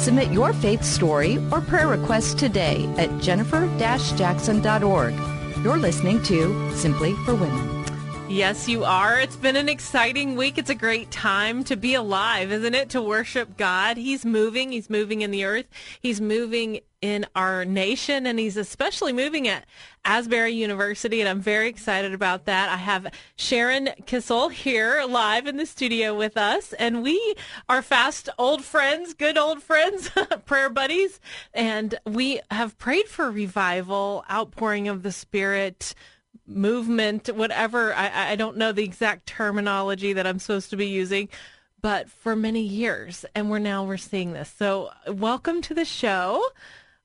Submit your faith story or prayer request today at jennifer-jackson.org. You're listening to Simply for Women. Yes, you are. It's been an exciting week. It's a great time to be alive, isn't it? To worship God. He's moving. He's moving in the earth. He's moving in our nation, and he's especially moving at Asbury University, and I'm very excited about that. I have Sharon Kisiel here live in the studio with us, and we are fast old friends, good old friends, prayer buddies, and we have prayed for revival, outpouring of the Spirit movement, whatever. I, I don't know the exact terminology that I'm supposed to be using, but for many years, and we're now we're seeing this. So, welcome to the show.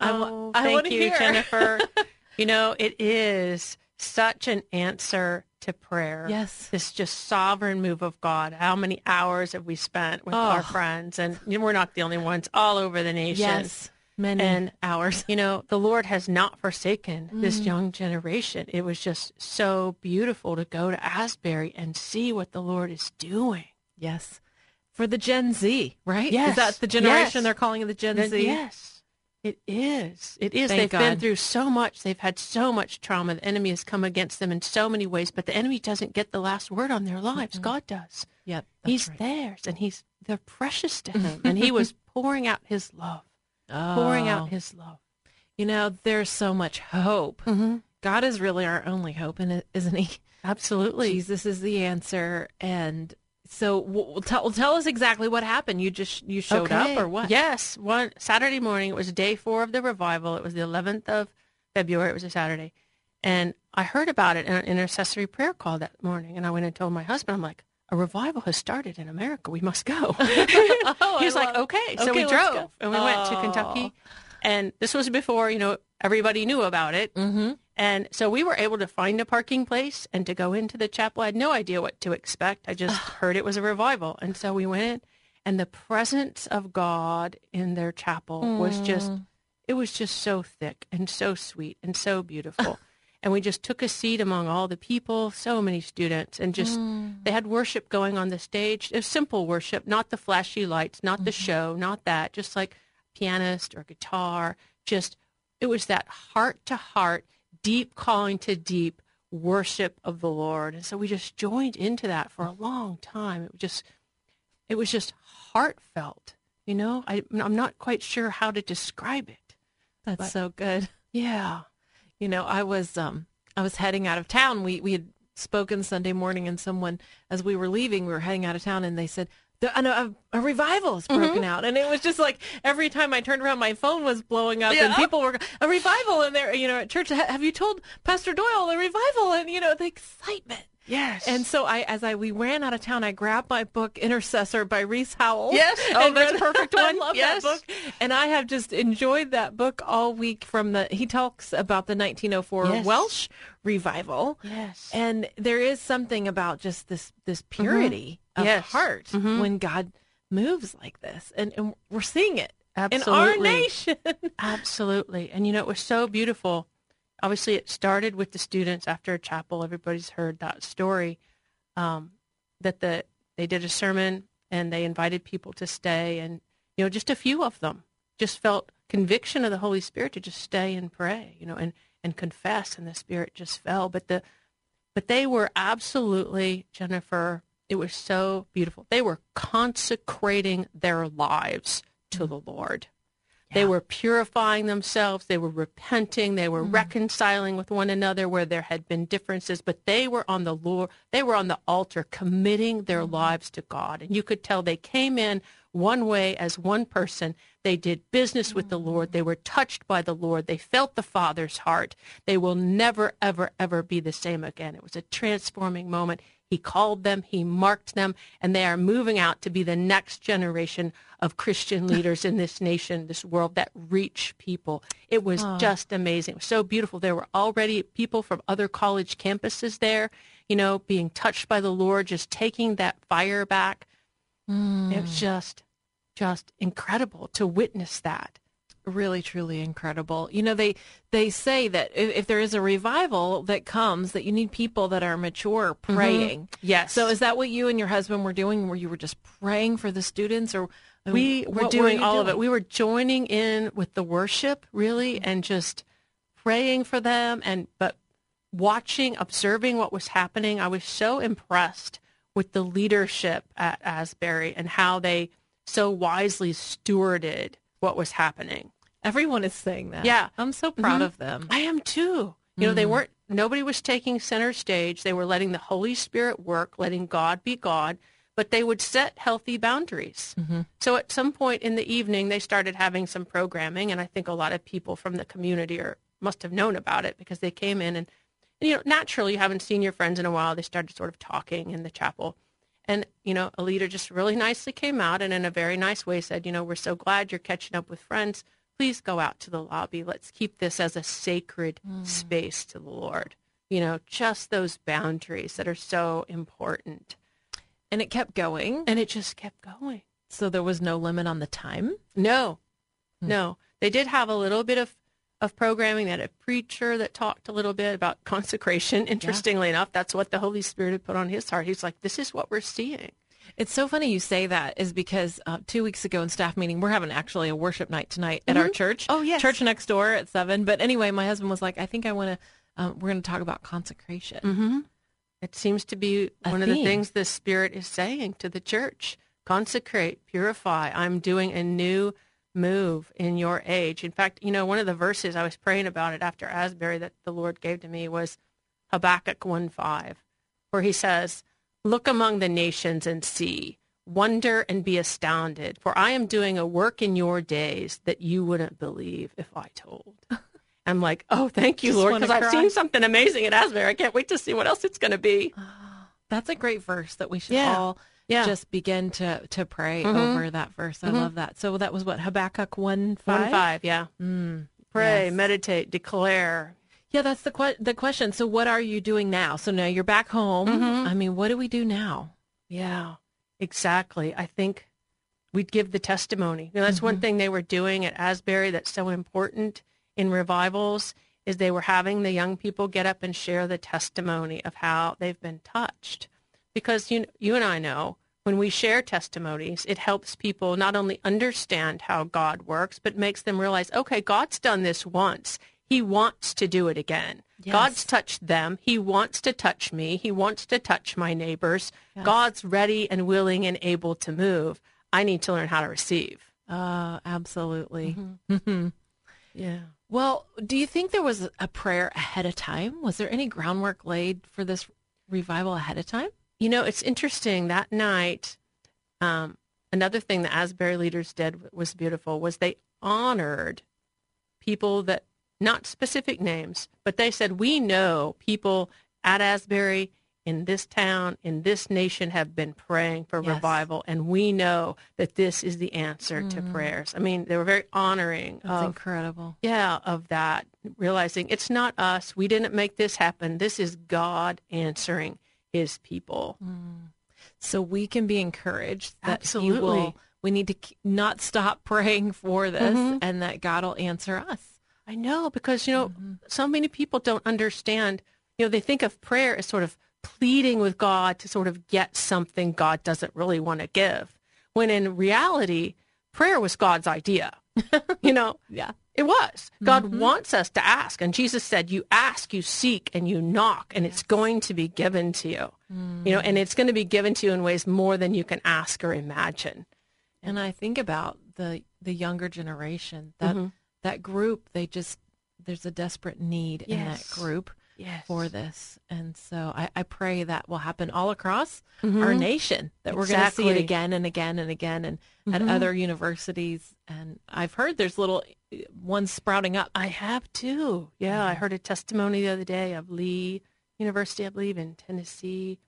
Oh, I, thank you, hear. Jennifer. you know, it is such an answer to prayer. Yes. This just sovereign move of God. How many hours have we spent with oh. our friends? And you know, we're not the only ones all over the nation. Yes many and, hours. You know, the Lord has not forsaken mm. this young generation. It was just so beautiful to go to Asbury and see what the Lord is doing. Yes. For the Gen Z, right? Yes. Is that the generation yes. they're calling the Gen Z? Yes. It is. It is. Thank They've God. been through so much. They've had so much trauma. The enemy has come against them in so many ways, but the enemy doesn't get the last word on their lives. Mm-hmm. God does. Yep. He's right. theirs and he's they're precious to him. and he was pouring out his love oh. pouring out his love. You know, there's so much hope. Mm-hmm. God is really our only hope, and isn't He? Absolutely. Jesus is the answer. And so, well, tell, tell us exactly what happened. You just you showed okay. up, or what? Yes, one Saturday morning. It was day four of the revival. It was the 11th of February. It was a Saturday, and I heard about it in an intercessory prayer call that morning. And I went and told my husband, "I'm like, a revival has started in America. We must go. oh, he was like, okay. So okay, we drove and we went to Kentucky. And this was before, you know, everybody knew about it. Mm-hmm. And so we were able to find a parking place and to go into the chapel. I had no idea what to expect. I just heard it was a revival. And so we went in and the presence of God in their chapel mm. was just, mm. it was just so thick and so sweet and so beautiful and we just took a seat among all the people, so many students, and just mm. they had worship going on the stage. It was simple worship, not the flashy lights, not mm-hmm. the show, not that, just like pianist or guitar. Just it was that heart to heart, deep calling to deep worship of the Lord. And so we just joined into that for a long time. It was just it was just heartfelt. You know, I, I'm not quite sure how to describe it. That's so good. Yeah. You know, I was um I was heading out of town. We we had spoken Sunday morning, and someone as we were leaving, we were heading out of town, and they said. A, a, revival has broken mm-hmm. out, and it was just like every time I turned around, my phone was blowing up, yeah. and people were a revival, in there, you know, at church. Have you told Pastor Doyle the revival? And you know, the excitement. Yes. And so I, as I we ran out of town, I grabbed my book Intercessor by Rees Howell. Yes. Oh, that's a perfect one. I love yes. that book, and I have just enjoyed that book all week. From the he talks about the 1904 yes. Welsh revival. Yes. And there is something about just this this mm-hmm. purity mm-hmm. of yes. heart mm-hmm. when God moves like this, and, and we're seeing it Absolutely. in our nation. Absolutely. And you know, it was so beautiful obviously it started with the students after a chapel. Everybody's heard that story. Um, that the they did a sermon and they invited people to stay, and you know, just a few of them just felt conviction of the Holy Spirit to just stay and pray, you know, and and confess, and the Spirit just fell. But the but they were absolutely Jennifer. It was so beautiful. They were consecrating their lives to the Lord. They were purifying themselves. They were repenting. They were mm. reconciling with one another where there had been differences, but they were on the Lord. They were on the altar committing their mm. lives to God. And you could tell they came in one way as one person. They did business with the Lord. They were touched by the Lord. They felt the Father's heart. They will never, ever, ever be the same again. It was a transforming moment. He called them, he marked them, and they are moving out to be the next generation of Christian leaders in this nation, this world that reach people. It was oh. just amazing. It was so beautiful. There were already people from other college campuses there, you know, being touched by the Lord, just taking that fire back. Mm. It was just, just incredible to witness that really truly incredible you know they they say that if, if, there is a revival that comes that you need people that are mature mm-hmm. praying mm-hmm. yes so is that what you and your husband were doing where you were just praying for the students or we were doing were all doing? of it we were joining in with the worship really mm-hmm. and just praying for them and but watching observing what was happening i was so impressed with the leadership at asbury and how they so wisely stewarded what was happening. Everyone is saying that. Yeah. I'm so proud mm-hmm. of them. I am too. You know, they mm-hmm. weren't, nobody was taking center stage. They were letting the Holy Spirit work, letting God be God, but they would set healthy boundaries. Mm-hmm. So at some point in the evening, they started having some programming, and I think a lot of people from the community are, must have known about it because they came in and, and, you know, naturally, you haven't seen your friends in a while. They started sort of talking in the chapel. And, you know, a leader just really nicely came out and in a very nice way said, you know, we're so glad you're catching up with friends. Please go out to the lobby. Let's keep this as a sacred mm. space to the Lord. You know, just those boundaries that are so important. And it kept going. And it just kept going. So there was no limit on the time? No. Mm. No. They did have a little bit of of programming. They had a preacher that talked a little bit about consecration. Interestingly yeah. enough, that's what the Holy Spirit had put on his heart. He's like, this is what we're seeing. It's so funny you say that is because uh, two weeks ago in staff meeting, we're having actually a worship night tonight at mm-hmm. our church. Oh, yes. Church next door at seven. But anyway, my husband was like, I think I want to, um, we're going to talk about consecration. Mm-hmm. It seems to be a one theme. of the things the Spirit is saying to the church. Consecrate, purify. I'm doing a new move in your age. In fact, you know, one of the verses I was praying about it after Asbury that the Lord gave to me was Habakkuk 1 5, where he says, Look among the nations and see, wonder and be astounded, for I am doing a work in your days that you wouldn't believe if I told. I'm like, oh, thank you, Lord, because I've seen something amazing at Asbury. I can't wait to see what else it's going to be. That's a great verse that we should yeah. all yeah. just begin to to pray mm-hmm. over that verse. I mm-hmm. love that. So that was what Habakkuk one five. One five, yeah. Mm, pray, yes. meditate, declare. Yeah, that's the que- the question. So what are you doing now? So now you're back home. Mm-hmm. I mean, what do we do now? Yeah, exactly. I think we'd give the testimony. You know, that's one mm-hmm. thing they were doing at Asbury that's so important in revivals is they were having the young people get up and share the testimony of how they've been touched because you you and I know when we share testimonies, it helps people not only understand how God works, but makes them realize, okay, God's done this once. He wants to do it again. Yes. God's touched them. He wants to touch me. He wants to touch my neighbors. Yes. God's ready and willing and able to move. I need to learn how to receive. Uh, absolutely. Mm-hmm. mm-hmm. yeah. Well, do you think there was a prayer ahead of time? Was there any groundwork laid for this revival ahead of time? You know, it's interesting that night. Um, another thing the Asbury leaders did was beautiful was they honored people that not specific names, but they said we know people at Asbury in this town, in this nation have been praying for yes. revival, and we know that this is the answer mm. to prayers. I mean, they were very honoring. That's of, incredible. Yeah, of that, realizing it's not us. We didn't make this happen. This is God answering his people. Mm. So we can be encouraged that Absolutely. Will, we need to not stop praying for this mm-hmm. and that God will answer us. I know because, you know, mm-hmm. so many people don't understand, you know, they think of prayer as sort of pleading with God to sort of get something God doesn't really want to give. When in reality, prayer was God's idea. you know? Yeah. It was. God mm-hmm. wants us to ask. And Jesus said, you ask, you seek, and you knock, and yes. it's going to be given to you. Mm. You know, and it's going to be given to you in ways more than you can ask or imagine. And I think about the the younger generation, that mm-hmm. that group, they just there's a desperate need yes. in that group yes. for this. And so I, I, pray that will happen all across mm-hmm. our nation, that we're going to see it again and again and again and mm-hmm. at other universities. And I've heard there's little uh, ones sprouting up. I have too. Yeah, I heard a testimony the other day of Lee University, I believe, in Tennessee.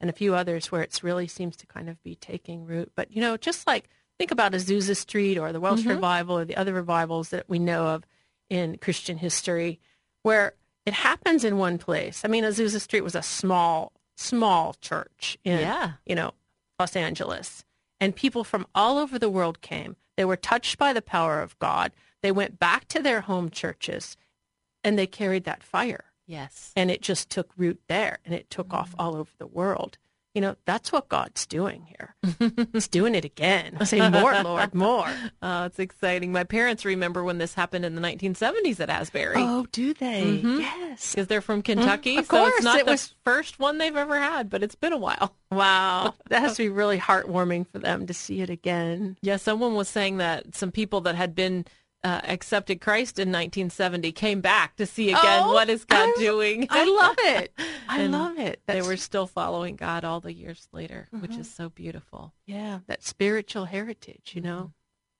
and a few others where it really seems to kind of be taking root. But you know, just like think about Azusa Street or the Welsh Mm-hmm. revival or the other revivals that we know of in Christian history, where it happens in one place. I mean, Azusa Street was a small, small church in Yeah. you know Los Angeles, and people from all over the world came. They were touched by the power of God. They went back to their home churches, and they carried that fire Yes. and it just took root there and it took off mm. all over the world. You know, that's what God's doing here. He's doing it again. I say, more, Lord, more. Oh, it's exciting. My parents remember when this happened in the 1970s at Asbury. Oh, do they? Yes. Because they're from Kentucky, Mhm. Of so course, it's not it the was- first one they've ever had, but it's been a while. Wow. That has to be really heartwarming for them to see it again. Yeah, someone was saying that some people that had been uh, accepted Christ in 1970 came back to see again Oh, what is God I- doing. I love it. I love it. they were still following God all the years later, which Mm-hmm. is so beautiful. yeah, that spiritual heritage, you know,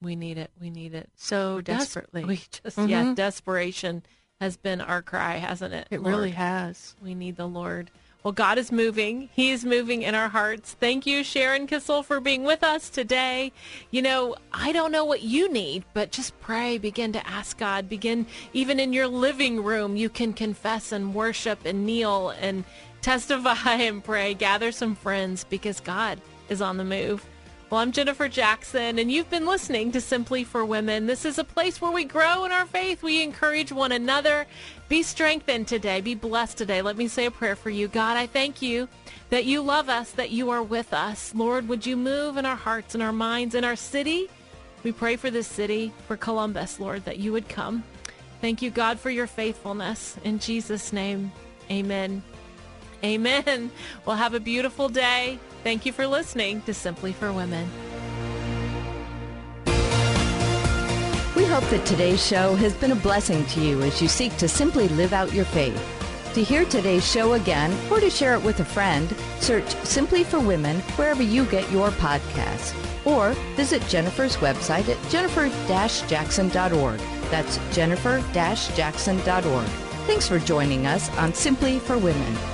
We need it. We need it so Des- desperately. We just yeah, Mhm. desperation has been our cry, hasn't it? it Lord? really has. We need the Lord. Well, God is moving. He is moving in our hearts. Thank you, Sharon Kisiel, for being with us today. You know, I don't know what you need, but just pray. Begin to ask God. Begin even in your living room. You can confess and worship and kneel and testify and pray. Gather some friends because God is on the move. Well, I'm Jennifer Jackson, and you've been listening to Simply for Women. This is a place where we grow in our faith. We encourage one another. Be strengthened today. Be blessed today. Let me say a prayer for you. God, I thank you that you love us, that you are with us. Lord, would you move in our hearts and our minds, in our city? We pray for this city, for Columbus, Lord, that you would come. Thank you, God, for your faithfulness. In Jesus' name, amen. Amen. Well, have a beautiful day. Thank you for listening to Simply for Women. We hope that today's show has been a blessing to you as you seek to simply live out your faith. To hear today's show again or to share it with a friend, search Simply for Women wherever you get your podcasts. Or visit Jennifer's website at jennifer-jackson.org. That's jennifer-jackson.org. Thanks for joining us on Simply for Women.